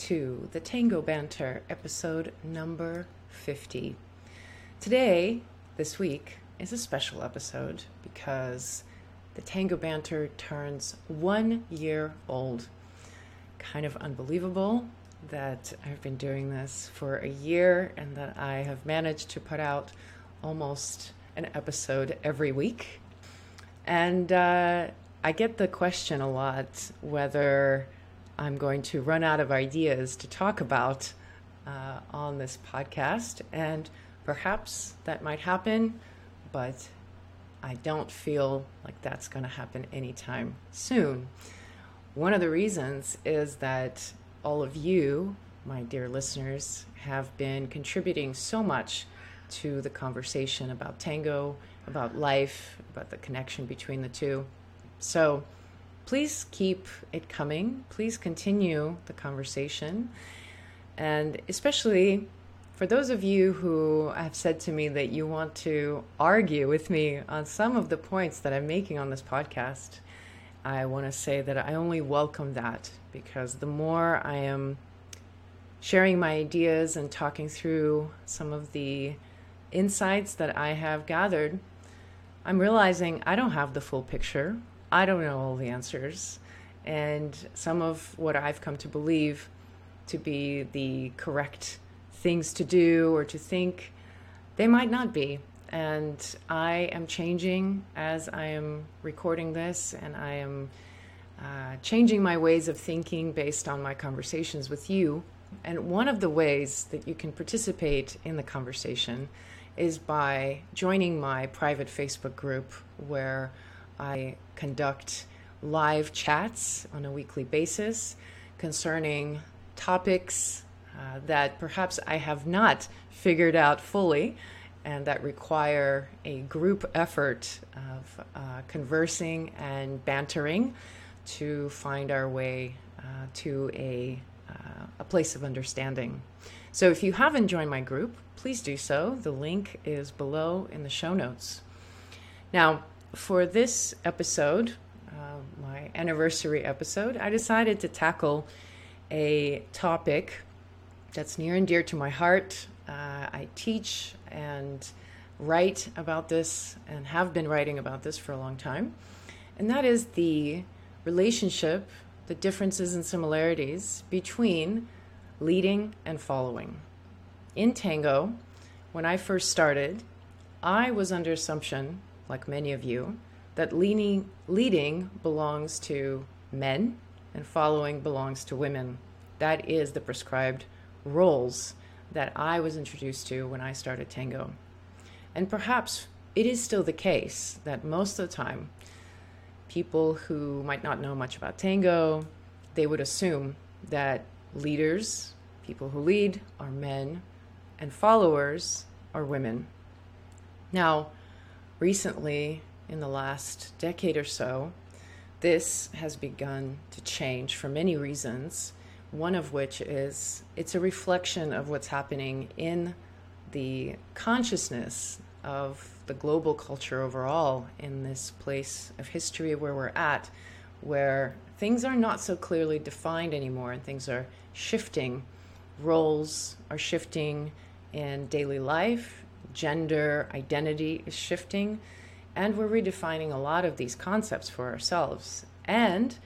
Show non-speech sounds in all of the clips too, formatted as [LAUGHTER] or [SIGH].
to the Tango Banter episode number 50. Today, this week, is a special episode because the Tango Banter turns one year old. Kind of unbelievable that I've been doing this for a year and that I have managed to put out almost an episode every week. And uh, I get the question a lot whether I'm going to run out of ideas to talk about uh, on this podcast. And perhaps that might happen, but I don't feel like that's going to happen anytime soon. One of the reasons is that all of you, my dear listeners, have been contributing so much to the conversation about tango, about life, about the connection between the two. So please keep it coming. Please continue the conversation. And especially for those of you who have said to me that you want to argue with me on some of the points that I'm making on this podcast, I want to say that I only welcome that because the more I am sharing my ideas and talking through some of the insights that I have gathered, I'm realizing I don't have the full picture. I don't know all the answers. And some of what I've come to believe to be the correct things to do or to think, they might not be. And I am changing as I am recording this, and I am uh, changing my ways of thinking based on my conversations with you. And one of the ways that you can participate in the conversation is by joining my private Facebook group where I conduct live chats on a weekly basis concerning topics uh, that perhaps I have not figured out fully and that require a group effort of uh, conversing and bantering to find our way uh, to a, uh, a place of understanding. So if you haven't joined my group, please do so. The link is below in the show notes. Now, for this episode, uh, my anniversary episode, I decided to tackle a topic that's near and dear to my heart. Uh, I teach and write about this and have been writing about this for a long time, and that is the relationship, the differences and similarities between leading and following. In tango, when I first started, I was under assumption like many of you, that leaning, leading belongs to men and following belongs to women. That is the prescribed roles that I was introduced to when I started tango. And perhaps it is still the case that most of the time, people who might not know much about tango, they would assume that leaders, people who lead, are men, and followers are women. Now, recently, in the last decade or so, this has begun to change for many reasons. One of which is it's a reflection of what's happening in the consciousness of the global culture overall in this place of history where we're at, where things are not so clearly defined anymore and things are shifting. Roles are shifting in daily life, gender identity is shifting, and we're redefining a lot of these concepts for ourselves. And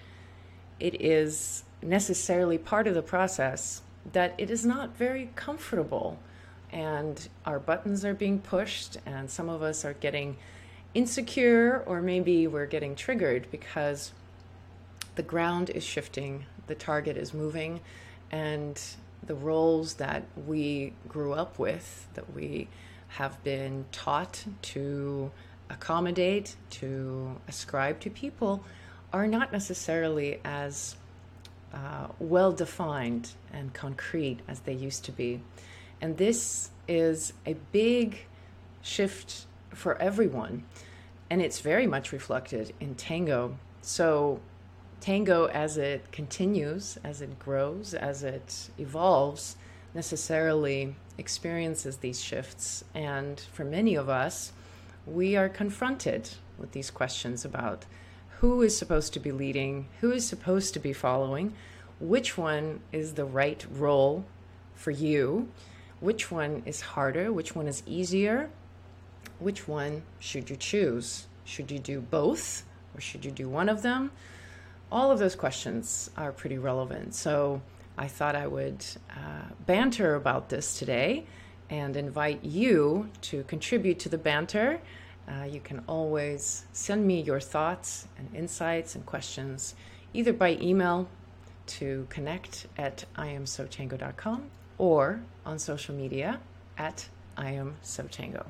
it is necessarily part of the process that it is not very comfortable. And our buttons are being pushed, and some of us are getting insecure, or maybe we're getting triggered because the ground is shifting, the target is moving, and the roles that we grew up with, that we have been taught to accommodate, to ascribe to people, are not necessarily as uh, well defined and concrete as they used to be. And this is a big shift for everyone. And it's very much reflected in tango. So, tango, as it continues, as it grows, as it evolves, necessarily experiences these shifts. And for many of us, we are confronted with these questions about who is supposed to be leading, who is supposed to be following, which one is the right role for you, which one is harder, which one is easier, which one should you choose? Should you do both or should you do one of them? All of those questions are pretty relevant. So I thought I would uh, banter about this today and invite you to contribute to the banter. Uh, you can always send me your thoughts and insights and questions either by email to connect at iamsotango.com or on social media at iamsotango.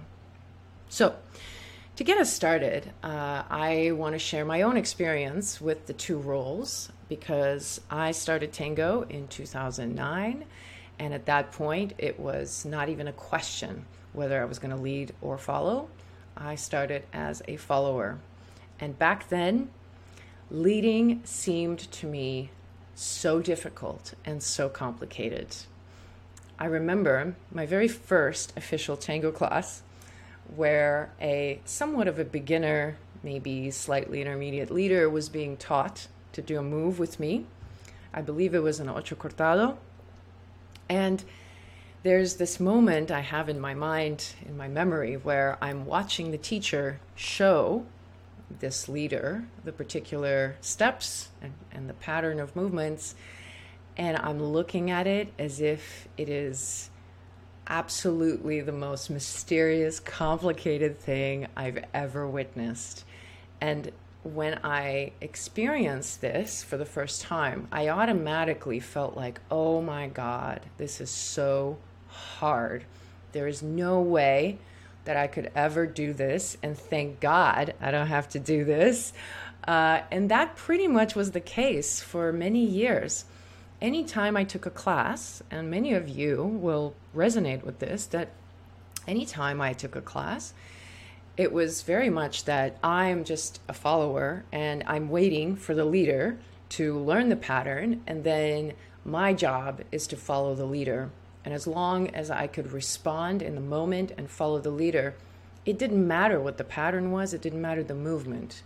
So, to get us started, uh, I want to share my own experience with the two roles because I started tango in 2009, and at that point, it was not even a question whether I was going to lead or follow. I started as a follower. And back then, leading seemed to me so difficult and so complicated. I remember my very first official tango class where a somewhat of a beginner, maybe slightly intermediate leader was being taught to do a move with me. I believe it was an ocho cortado. And there's this moment I have in my mind, in my memory, where I'm watching the teacher show this leader the particular steps and, and the pattern of movements. And I'm looking at it as if it is absolutely the most mysterious, complicated thing I've ever witnessed. And when I experienced this for the first time, I automatically felt like, oh my God, this is so hard. There is no way that I could ever do this. And thank God I don't have to do this. Uh, and that pretty much was the case for many years anytime I took a class, and many of you will resonate with this, that anytime I took a class, it was very much that I'm just a follower and I'm waiting for the leader to learn the pattern, and then my job is to follow the leader. And as long as I could respond in the moment and follow the leader, it didn't matter what the pattern was, it didn't matter the movement.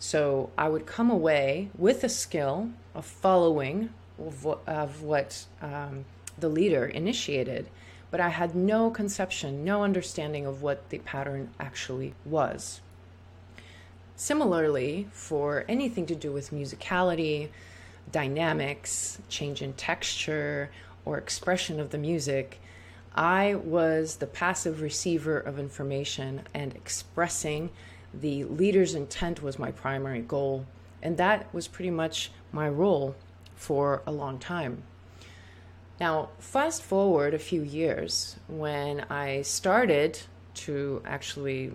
So I would come away with a skill of following of what, um, the leader initiated, but I had no conception, no understanding of what the pattern actually was. Similarly, for anything to do with musicality, dynamics, change in texture, or expression of the music, I was the passive receiver of information and expressing the leader's intent was my primary goal. And that was pretty much my role for a long time. Now, fast forward a few years when I started to actually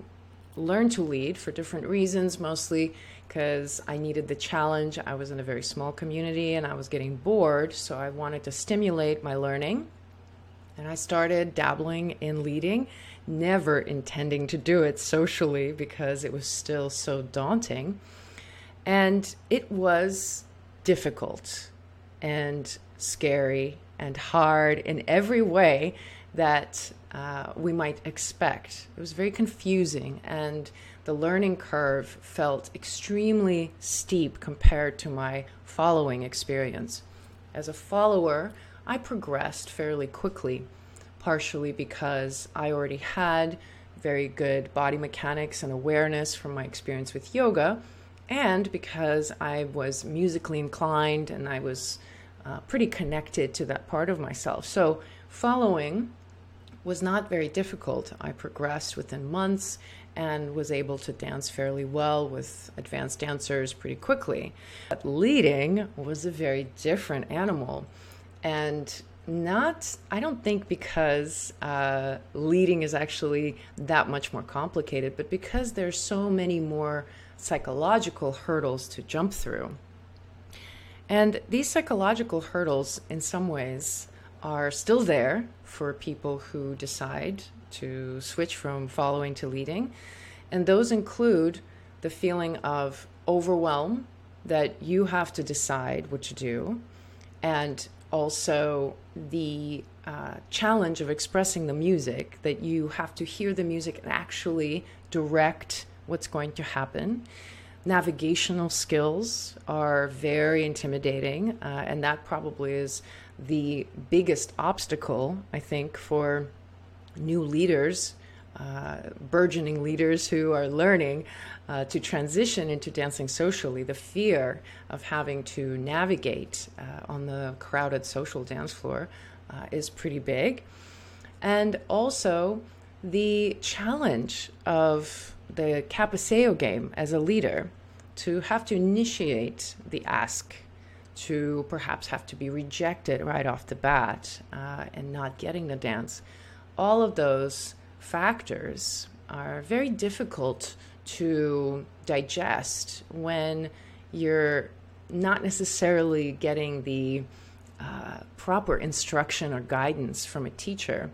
learn to lead for different reasons, mostly because I needed the challenge. I was in a very small community and I was getting bored, so I wanted to stimulate my learning. And I started dabbling in leading, never intending to do it socially because it was still so daunting. And it was difficult and scary and hard in every way that uh, we might expect. It was very confusing, and the learning curve felt extremely steep compared to my following experience. As a follower, I progressed fairly quickly, partially because I already had very good body mechanics and awareness from my experience with yoga, and because I was musically inclined and I was uh, pretty connected to that part of myself. So, following was not very difficult. I progressed within months and was able to dance fairly well with advanced dancers pretty quickly. But leading was a very different animal. And not, I don't think because uh, leading is actually that much more complicated, but because there's so many more psychological hurdles to jump through. And these psychological hurdles, in some ways, are still there for people who decide to switch from following to leading. And those include the feeling of overwhelm that you have to decide what to do, and also the uh, challenge of expressing the music that you have to hear the music and actually direct what's going to happen navigational skills are very intimidating, uh, and that probably is the biggest obstacle, I think, for new leaders, uh, burgeoning leaders who are learning uh, to transition into dancing socially. The fear of having to navigate uh, on the crowded social dance floor uh, is pretty big. And also, the challenge of the cabeceo game as a leader to have to initiate the ask, to perhaps have to be rejected right off the bat uh, and not getting the dance. All of those factors are very difficult to digest when you're not necessarily getting the uh, proper instruction or guidance from a teacher.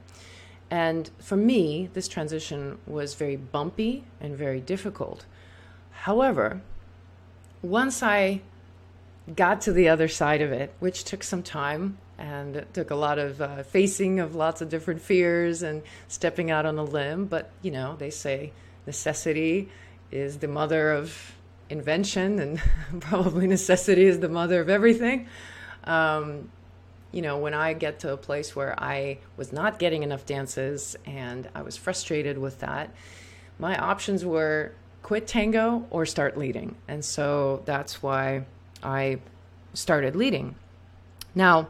And for me, this transition was very bumpy and very difficult. However, once I got to the other side of it, which took some time and it took a lot of uh, facing of lots of different fears and stepping out on a limb, but you know, they say necessity is the mother of invention, and [LAUGHS] probably necessity is the mother of everything. Um, you know, when I get to a place where I was not getting enough dances and I was frustrated with that, my options were quit tango or start leading. And so that's why I started leading. Now,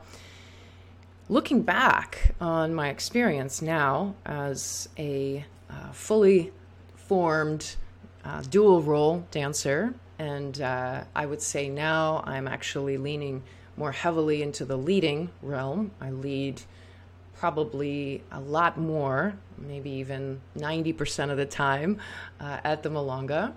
looking back on my experience now as a uh, fully formed uh, dual role dancer, and uh, I would say now I'm actually leaning more heavily into the leading realm. I lead probably a lot more, maybe even 90% of the time uh, at the Milonga.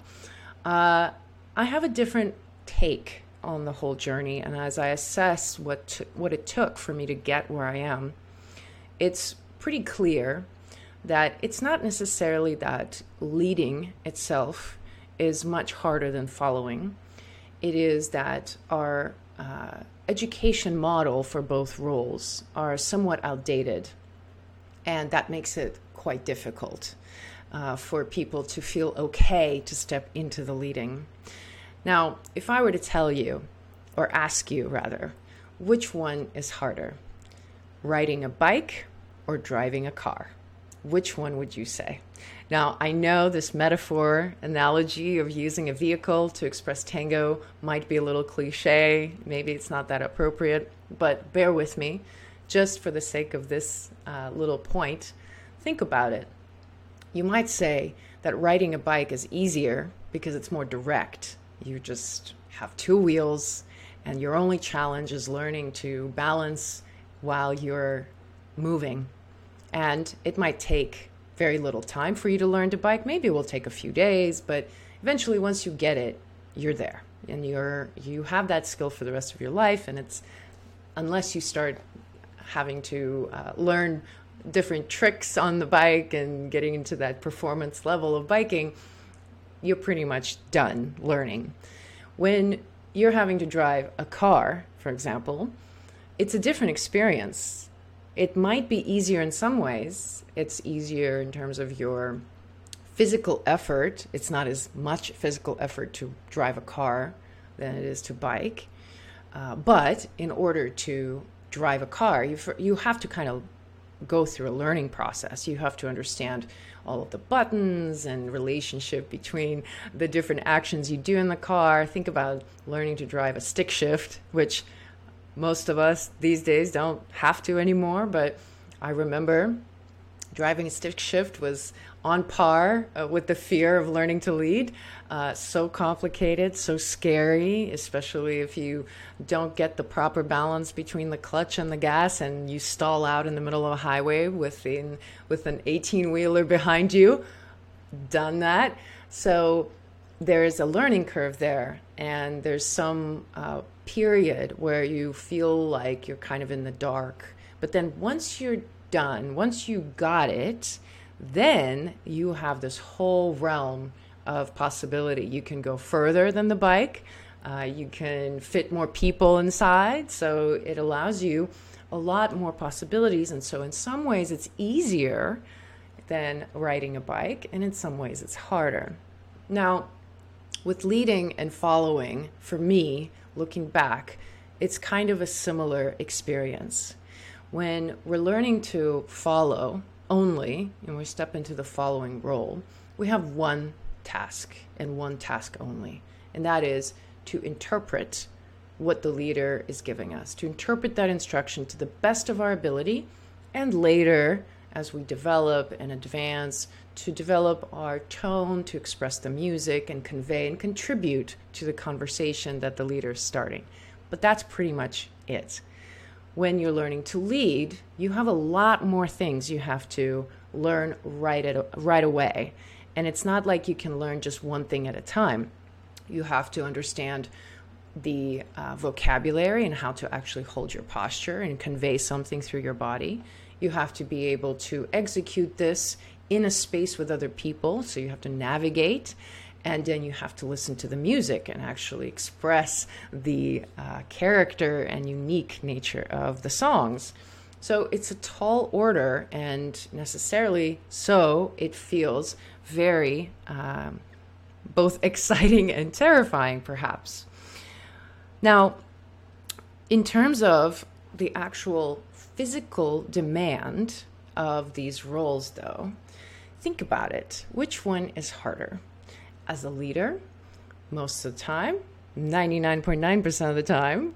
Uh, I have a different take on the whole journey, and as I assess what t- what it took for me to get where I am, it's pretty clear that it's not necessarily that leading itself is much harder than following. It is that our uh, education model for both roles are somewhat outdated, and that makes it quite difficult uh, for people to feel okay to step into the leading. Now, if I were to tell you, or ask you rather, which one is harder, riding a bike or driving a car? Which one would you say? Now, I know this metaphor analogy of using a vehicle to express tango might be a little cliche. Maybe it's not that appropriate, but bear with me. Just for the sake of this uh, little point, think about it. You might say that riding a bike is easier because it's more direct. You just have two wheels, and your only challenge is learning to balance while you're moving. And it might take very little time for you to learn to bike. Maybe it will take a few days, but eventually once you get it, you're there and you're you have that skill for the rest of your life and it's unless you start having to uh, learn different tricks on the bike and getting into that performance level of biking, you're pretty much done learning. When you're having to drive a car, for example, it's a different experience it might be easier in some ways. It's easier in terms of your physical effort. It's not as much physical effort to drive a car than it is to bike. Uh, but in order to drive a car, you you have to kind of go through a learning process. You have to understand all of the buttons and relationship between the different actions you do in the car. Think about learning to drive a stick shift, which most of us these days don't have to anymore, but I remember driving a stick shift was on par uh, with the fear of learning to lead. Uh, so complicated, so scary, especially if you don't get the proper balance between the clutch and the gas and you stall out in the middle of a highway with, with an 18 wheeler behind you. Done that. So there is a learning curve there, and there's some uh, period where you feel like you're kind of in the dark. But then once you're done, once you got it, then you have this whole realm of possibility. You can go further than the bike. Uh, you can fit more people inside. So it allows you a lot more possibilities. And so, in some ways, it's easier than riding a bike, and in some ways, it's harder. Now, with leading and following, for me, looking back, it's kind of a similar experience. When we're learning to follow only, and we step into the following role, we have one task and one task only, and that is to interpret what the leader is giving us, to interpret that instruction to the best of our ability, and later, as we develop and advance, to develop our tone, to express the music and convey and contribute to the conversation that the leader is starting. But that's pretty much it. When you're learning to lead, you have a lot more things you have to learn right at, right away. And it's not like you can learn just one thing at a time. You have to understand the uh, vocabulary and how to actually hold your posture and convey something through your body. You have to be able to execute this in a space with other people, so you have to navigate. And then you have to listen to the music and actually express the uh, character and unique nature of the songs. So it's a tall order, and necessarily so, it feels very um, both [LAUGHS] exciting and terrifying, perhaps. Now, in terms of the actual physical demand of these roles, though, think about it. Which one is harder? As a leader, most of the time, 99.9% of the time,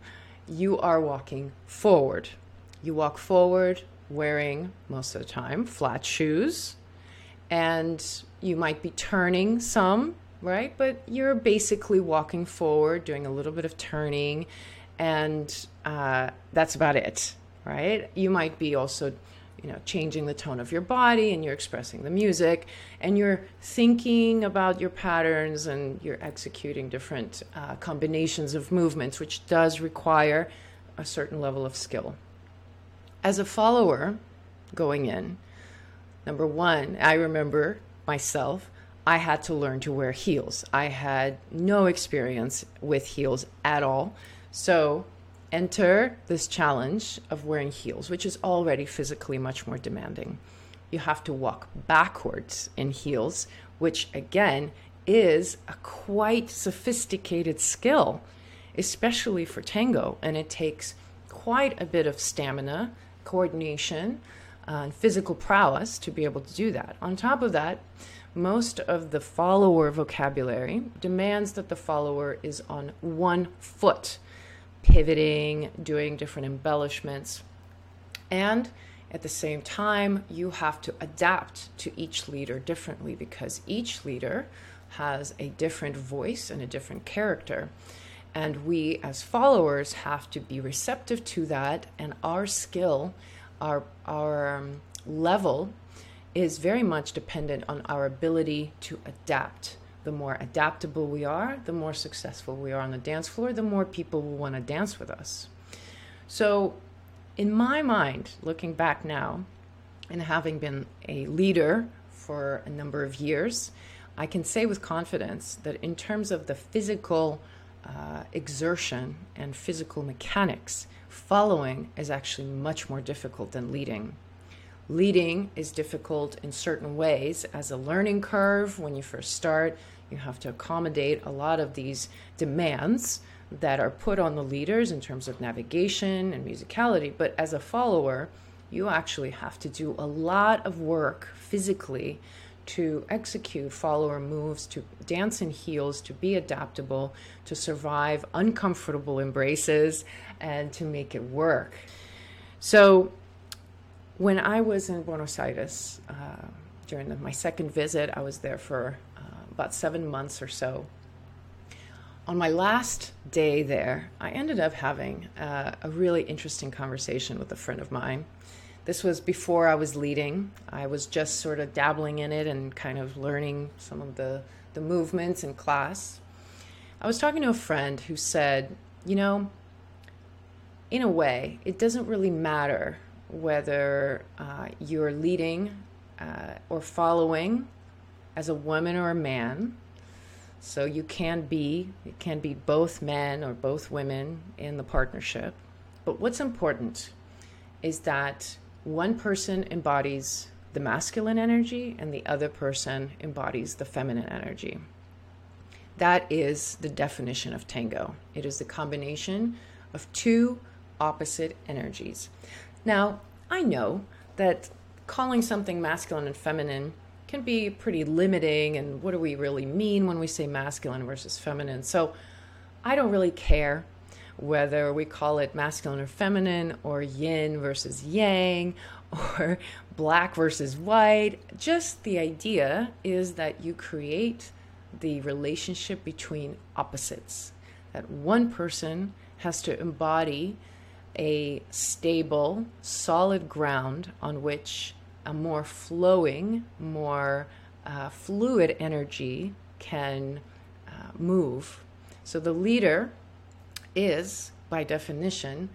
you are walking forward. You walk forward wearing, most of the time, flat shoes, and you might be turning some right? But you're basically walking forward, doing a little bit of turning, and uh, that's about it, right? You might be also, you know, changing the tone of your body and you're expressing the music and you're thinking about your patterns and you're executing different uh, combinations of movements, which does require a certain level of skill. As a follower going in, number one, I remember myself I had to learn to wear heels. I had no experience with heels at all. So, enter this challenge of wearing heels, which is already physically much more demanding. You have to walk backwards in heels, which again is a quite sophisticated skill, especially for tango. And it takes quite a bit of stamina, coordination, uh, and physical prowess to be able to do that. On top of that, most of the follower vocabulary demands that the follower is on one foot, pivoting, doing different embellishments. And at the same time, you have to adapt to each leader differently because each leader has a different voice and a different character. And we, as followers, have to be receptive to that, and our skill, our, our um, level is very much dependent on our ability to adapt. The more adaptable we are, the more successful we are on the dance floor, the more people will want to dance with us. So, in my mind, looking back now, and having been a leader for a number of years, I can say with confidence that in terms of the physical uh, exertion and physical mechanics, following is actually much more difficult than leading. Leading is difficult in certain ways as a learning curve. When you first start, you have to accommodate a lot of these demands that are put on the leaders in terms of navigation and musicality. But as a follower, you actually have to do a lot of work physically to execute follower moves, to dance in heels, to be adaptable, to survive uncomfortable embraces, and to make it work. So, when I was in Buenos Aires uh, during the, my second visit, I was there for about seven months or so. On my last day there, I ended up having uh, a really interesting conversation with a friend of mine. This was before I was leading. I was just sort of dabbling in it and kind of learning some of the, the movements in class. I was talking to a friend who said, You know, in a way, it doesn't really matter whether uh, you're leading uh, or following as a woman or a man. So you can be, it can be both men or both women in the partnership. But what's important is that one person embodies the masculine energy and the other person embodies the feminine energy. That is the definition of tango. It is the combination of two opposite energies. Now, I know that calling something masculine and feminine can be pretty limiting, and what do we really mean when we say masculine versus feminine? So, I don't really care whether we call it masculine or feminine, or yin versus yang, [LAUGHS] or black versus white. Just the idea is that you create the relationship between opposites, that one person has to embody a stable, solid ground on which a more flowing, more uh, fluid energy can uh, move. So the leader is, by definition,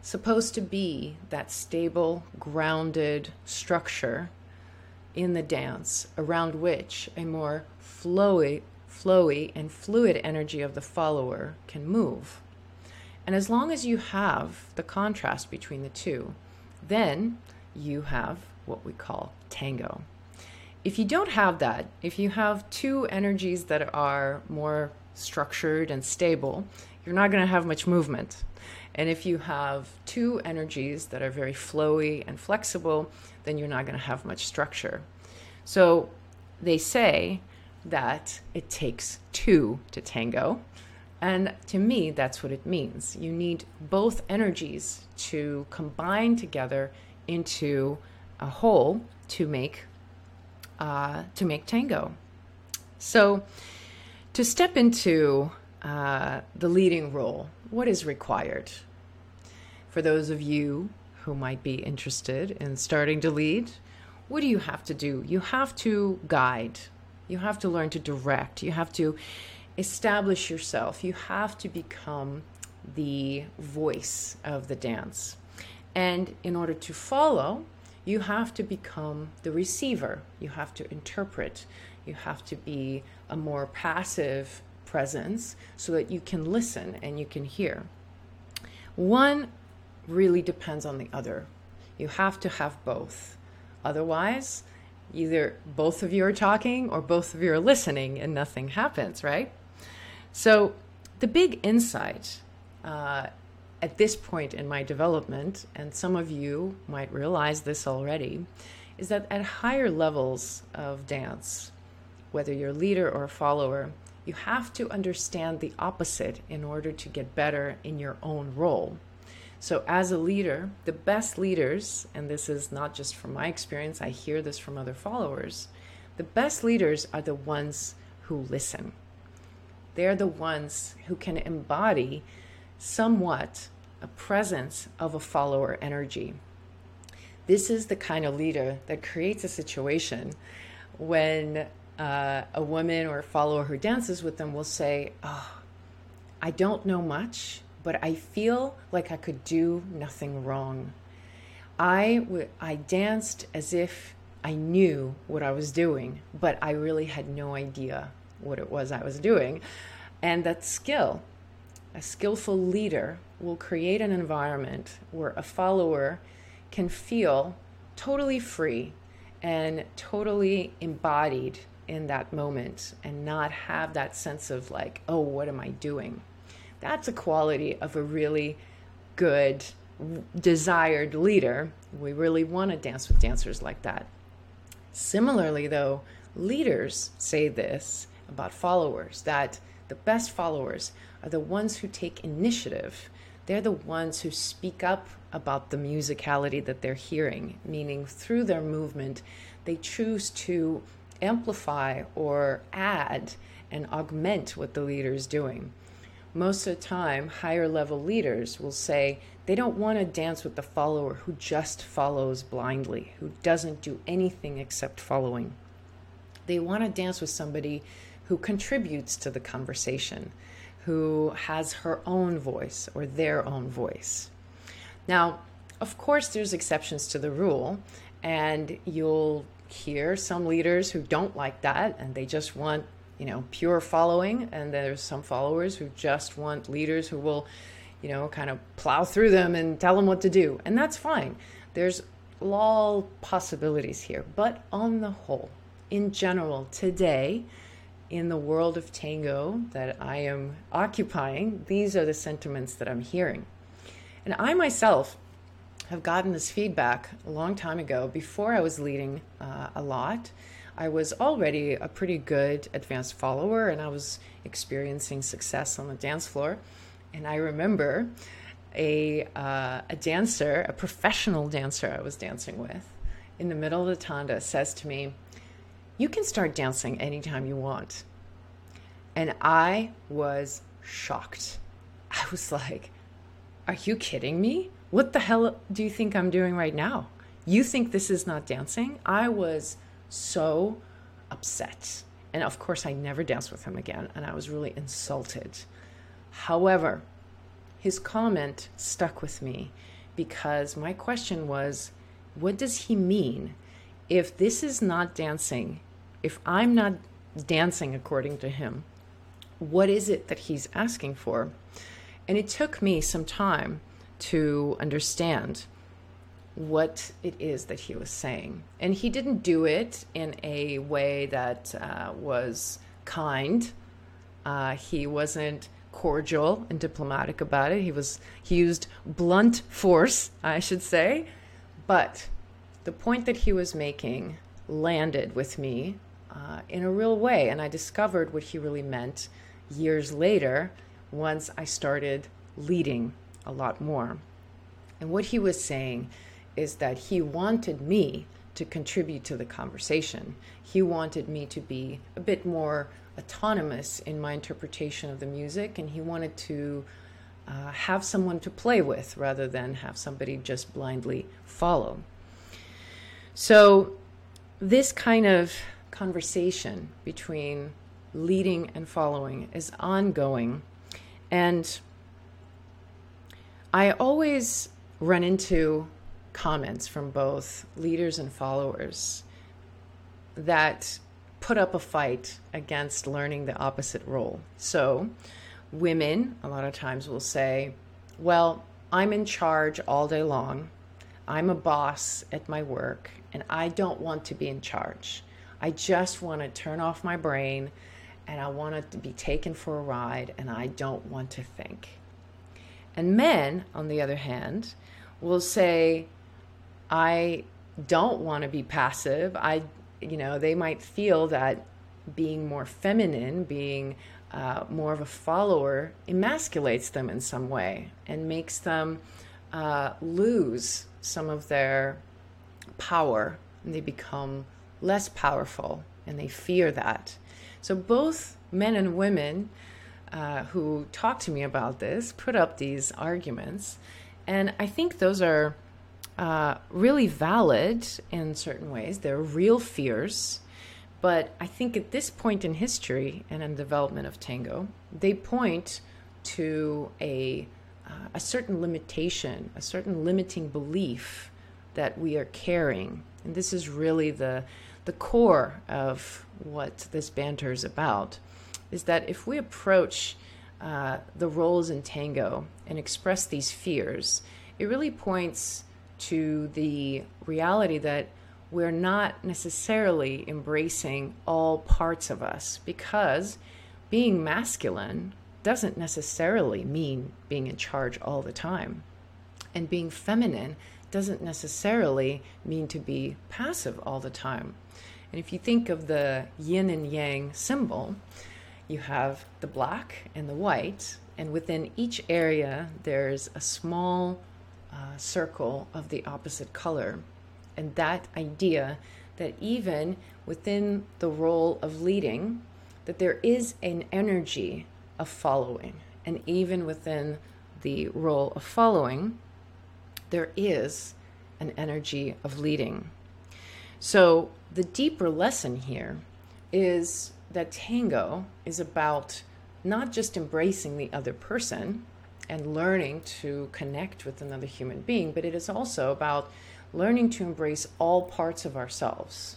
supposed to be that stable, grounded structure in the dance around which a more flowy, flowy and fluid energy of the follower can move. And as long as you have the contrast between the two, then you have what we call tango. If you don't have that, if you have two energies that are more structured and stable, you're not going to have much movement. And if you have two energies that are very flowy and flexible, then you're not going to have much structure. So they say that it takes two to tango. And to me, that's what it means. You need both energies to combine together into a whole to make uh, to make tango. So, to step into uh, the leading role, what is required? For those of you who might be interested in starting to lead, what do you have to do? You have to guide. You have to learn to direct. You have to establish yourself. You have to become the voice of the dance. And in order to follow, you have to become the receiver. You have to interpret. You have to be a more passive presence so that you can listen and you can hear. One really depends on the other. You have to have both. Otherwise, either both of you are talking or both of you are listening and nothing happens, right? So, the big insight uh, at this point in my development, and some of you might realize this already, is that at higher levels of dance, whether you're a leader or a follower, you have to understand the opposite in order to get better in your own role. So, as a leader, the best leaders, and this is not just from my experience, I hear this from other followers, the best leaders are the ones who listen. They're the ones who can embody somewhat a presence of a follower energy. This is the kind of leader that creates a situation when uh, a woman or a follower who dances with them will say, Oh, I don't know much, but I feel like I could do nothing wrong. I, w- I danced as if I knew what I was doing, but I really had no idea what it was I was doing. And that skill a skillful leader will create an environment where a follower can feel totally free and totally embodied in that moment and not have that sense of like, oh, what am I doing? That's a quality of a really good, desired leader. We really want to dance with dancers like that. Similarly, though, leaders say this about followers that the best followers are the ones who take initiative. They're the ones who speak up about the musicality that they're hearing, meaning through their movement, they choose to amplify or add and augment what the leader is doing. Most of the time, higher level leaders will say they don't want to dance with the follower who just follows blindly, who doesn't do anything except following. They want to dance with somebody who contributes to the conversation, who has her own voice or their own voice. Now, of course, there's exceptions to the rule, and you'll hear some leaders who don't like that and they just want, you know, pure following, and there's some followers who just want leaders who will, you know, kind of plow through them and tell them what to do. And that's fine. There's all possibilities here. But on the whole, in general, today, in the world of tango that I am occupying, these are the sentiments that I'm hearing. And I myself have gotten this feedback a long time ago before I was leading uh, a lot. I was already a pretty good advanced follower and I was experiencing success on the dance floor. And I remember a, uh, a dancer, a professional dancer I was dancing with, in the middle of the tanda says to me, You can start dancing anytime you want. And I was shocked. [LAUGHS] I was like, Are you kidding me? What the hell do you think I'm doing right now? You think this is not dancing? I was so upset. And of course, I never danced with him again, and I was really insulted. However, his comment stuck with me because my question was what does he mean if this is not dancing? If I'm not dancing according to him, what is it that he's asking for? And it took me some time to understand what it is that he was saying. And he didn't do it in a way that uh, was kind. Uh, he wasn't cordial and diplomatic about it. He was he used blunt force, I should say. But the point that he was making landed with me uh, in a real way, and I discovered what he really meant years later once I started leading a lot more. And what he was saying is that he wanted me to contribute to the conversation. He wanted me to be a bit more autonomous in my interpretation of the music, and he wanted to uh, have someone to play with rather than have somebody just blindly follow. So, this kind of conversation between leading and following is ongoing. And I always run into comments from both leaders and followers that put up a fight against learning the opposite role. So, women a lot of times will say, Well, I'm in charge all day long. I'm a boss at my work, and I don't want to be in charge. I just want to turn off my brain and I want to be taken for a ride, and I don't want to think. And men, on the other hand, will say, I don't want to be passive. I, you know, they might feel that being more feminine, being uh, more of a follower, emasculates them in some way and makes them uh, lose some of their power. And they become less powerful and they fear that. So both men and women uh, who talk to me about this put up these arguments. And I think those are uh, really valid in certain ways. They're real fears. But I think at this point in history and in development of tango, they point to a, uh, a certain limitation, a certain limiting belief that we are carrying. And this is really the, the core of what this banter is about is that if we approach uh, the roles in tango and express these fears, it really points to the reality that we're not necessarily embracing all parts of us because being masculine doesn't necessarily mean being in charge all the time. And being feminine doesn't necessarily mean to be passive all the time. And if you think of the yin and yang symbol, you have the black and the white, and within each area, there's a small uh, circle of the opposite color. And that idea that even within the role of leading, that there is an energy of following. And even within the role of following, there is an energy of leading. So the deeper lesson here is that tango is about not just embracing the other person and learning to connect with another human being, but it is also about learning to embrace all parts of ourselves.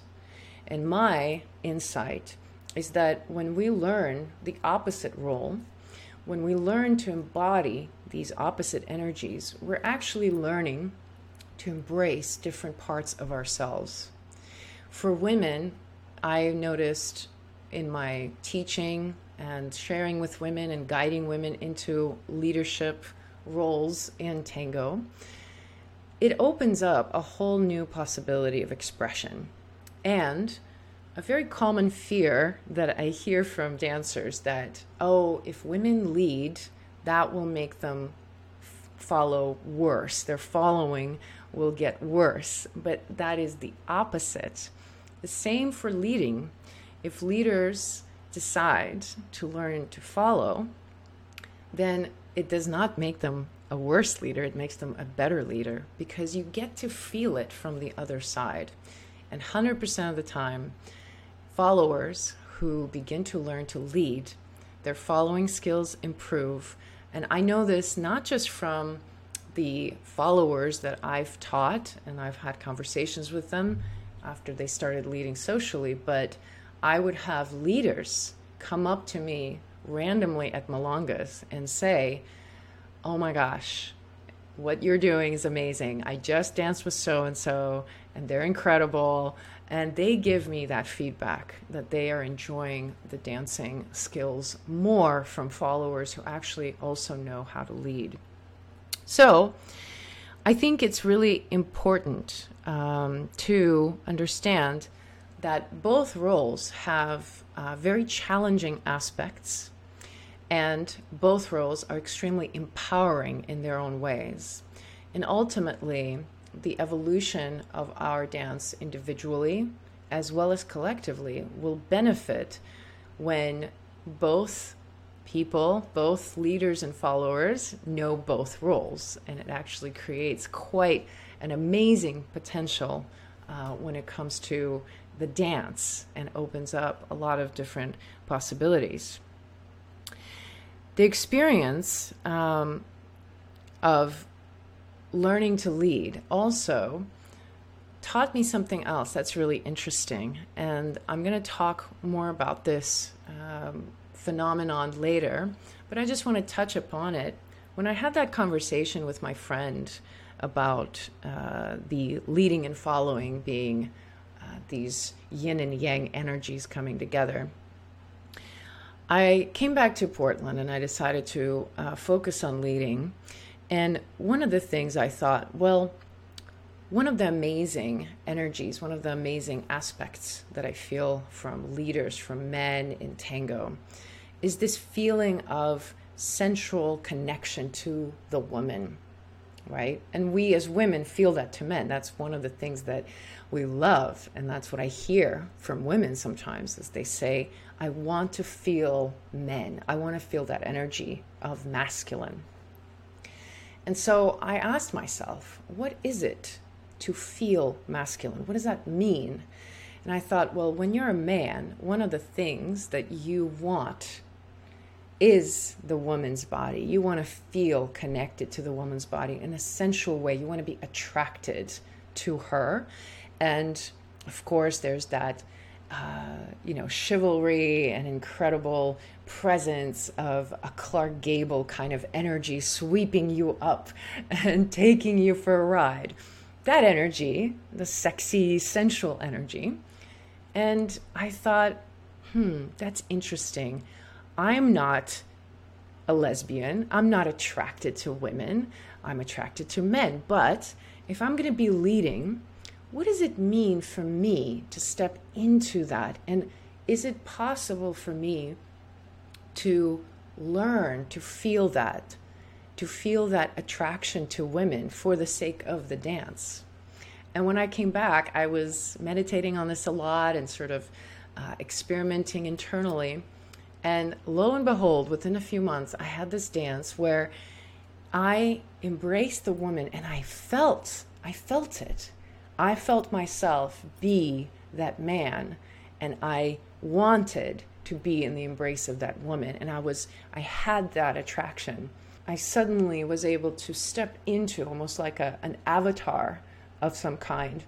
And my insight is that when we learn the opposite role, when we learn to embody these opposite energies, we're actually learning to embrace different parts of ourselves. For women, I noticed in my teaching and sharing with women and guiding women into leadership roles in tango, it opens up a whole new possibility of expression. And a very common fear that I hear from dancers that, oh, if women lead, that will make them follow worse. Their following will get worse. But that is the opposite. The same for leading. If leaders decide to learn to follow, then it does not make them a worse leader, it makes them a better leader because you get to feel it from the other side. And 100% of the time, followers who begin to learn to lead, their following skills improve. And I know this not just from the followers that I've taught and I've had conversations with them after they started leading socially, but I would have leaders come up to me randomly at Milongas and say, Oh my gosh, what you're doing is amazing. I just danced with so and so, and they're incredible. And they give me that feedback that they are enjoying the dancing skills more from followers who actually also know how to lead. So I think it's really important um, to understand that both roles have uh, very challenging aspects, and both roles are extremely empowering in their own ways. And ultimately, the evolution of our dance individually as well as collectively will benefit when both people, both leaders and followers, know both roles. And it actually creates quite an amazing potential uh, when it comes to the dance and opens up a lot of different possibilities. The experience um, of learning to lead also taught me something else that's really interesting. And I'm going to talk more about this um, phenomenon later, but I just want to touch upon it. When I had that conversation with my friend about uh, the leading and following being uh, these yin and yang energies coming together, I came back to Portland and I decided to uh, focus on leading. And one of the things I thought, well, one of the amazing energies, one of the amazing aspects that I feel from leaders, from men in tango, is this feeling of sensual connection to the woman, right? And we as women feel that to men. That's one of the things that we love. And that's what I hear from women sometimes is they say, I want to feel men. I want to feel that energy of masculine. And so I asked myself, what is it to feel masculine? What does that mean? And I thought, well, when you're a man, one of the things that you want is the woman's body. You want to feel connected to the woman's body in a sensual way. You want to be attracted to her. And of course, there's that, uh, you know, chivalry and incredible presence of a Clark Gable kind of energy sweeping you up [LAUGHS] and taking you for a ride. That energy, the sexy, sensual energy. And I thought, hmm, that's interesting. I'm not a lesbian. I'm not attracted to women. I'm attracted to men. But if I'm going to be leading, what does it mean for me to step into that? And is it possible for me to learn to feel that, to feel that attraction to women for the sake of the dance? And when I came back, I was meditating on this a lot and sort of uh, experimenting internally. And lo and behold, within a few months, I had this dance where I embraced the woman and I felt, I felt it. I felt myself be that man and I wanted to be in the embrace of that woman and I was I had that attraction. I suddenly was able to step into almost like a, an avatar of some kind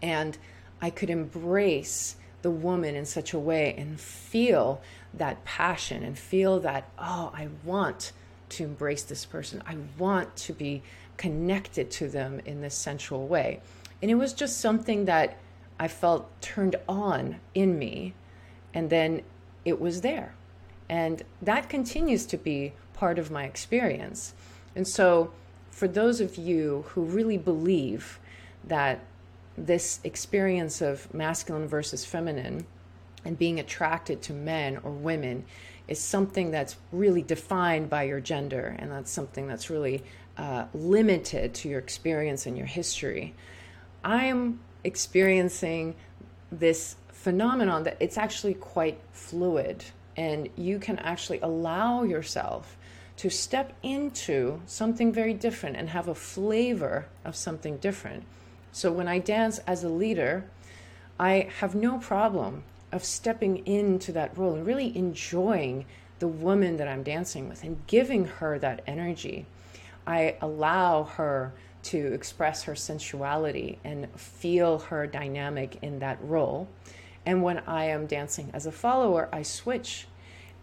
and I could embrace the woman in such a way and feel that passion and feel that, oh, I want to embrace this person. I want to be connected to them in this sensual way. And it was just something that I felt turned on in me. and then it was there. And that continues to be part of my experience. And so, for those of you who really believe that this experience of masculine versus feminine and being attracted to men or women is something that's really defined by your gender, and that's something that's really uh, limited to your experience and your history. I am experiencing this phenomenon that it's actually quite fluid, and you can actually allow yourself to step into something very different and have a flavor of something different. So when I dance as a leader, I have no problem of stepping into that role and really enjoying the woman that I'm dancing with and giving her that energy. I allow her to express her sensuality and feel her dynamic in that role. And when I am dancing as a follower, I switch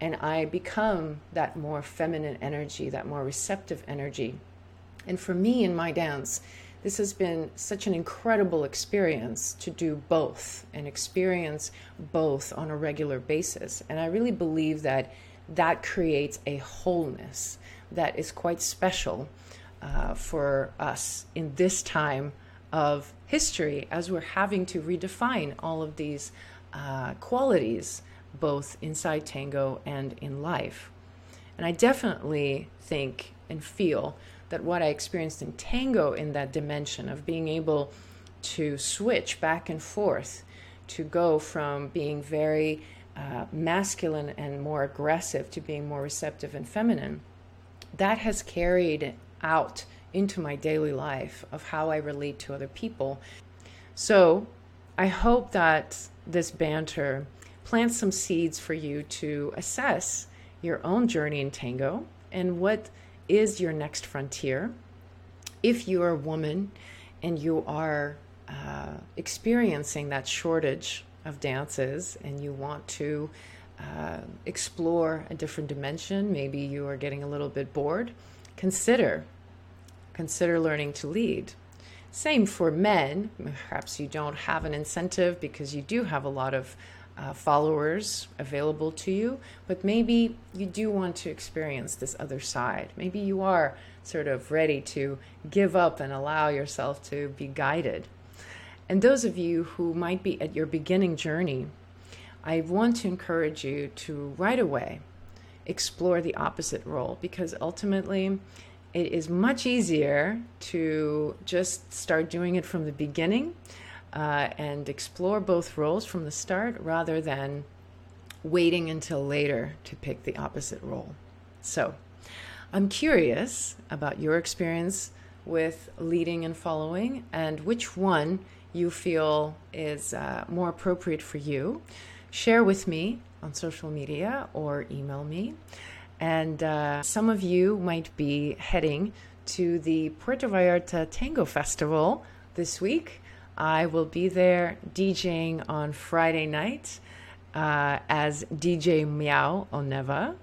and I become that more feminine energy, that more receptive energy. And for me in my dance, this has been such an incredible experience to do both and experience both on a regular basis. And I really believe that that creates a wholeness that is quite special uh, for us in this time of history as we're having to redefine all of these uh, qualities both inside tango and in life. And I definitely think and feel that what I experienced in tango in that dimension of being able to switch back and forth to go from being very uh, masculine and more aggressive to being more receptive and feminine, that has carried out into my daily life of how I relate to other people. So I hope that this banter plants some seeds for you to assess your own journey in tango and what is your next frontier. If you're a woman and you are uh, experiencing that shortage of dances and you want to uh, explore a different dimension, maybe you are getting a little bit bored, consider consider learning to lead. Same for men. Perhaps you don't have an incentive because you do have a lot of uh, followers available to you, but maybe you do want to experience this other side. Maybe you are sort of ready to give up and allow yourself to be guided. And those of you who might be at your beginning journey, I want to encourage you to right away explore the opposite role because ultimately it is much easier to just start doing it from the beginning uh, and explore both roles from the start rather than waiting until later to pick the opposite role. So, I'm curious about your experience with leading and following and which one you feel is uh, more appropriate for you. Share with me on social media or email me. And uh, some of you might be heading to the Puerto Vallarta Tango Festival this week. I will be there DJing on Friday night uh, as DJ Meow Oneva.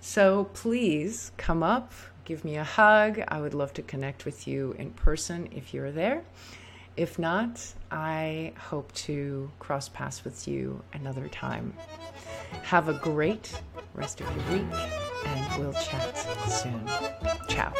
So please come up, give me a hug. I would love to connect with you in person if you're there. If not, I hope to cross paths with you another time. Have a great rest of your week, and we'll chat soon. Ciao.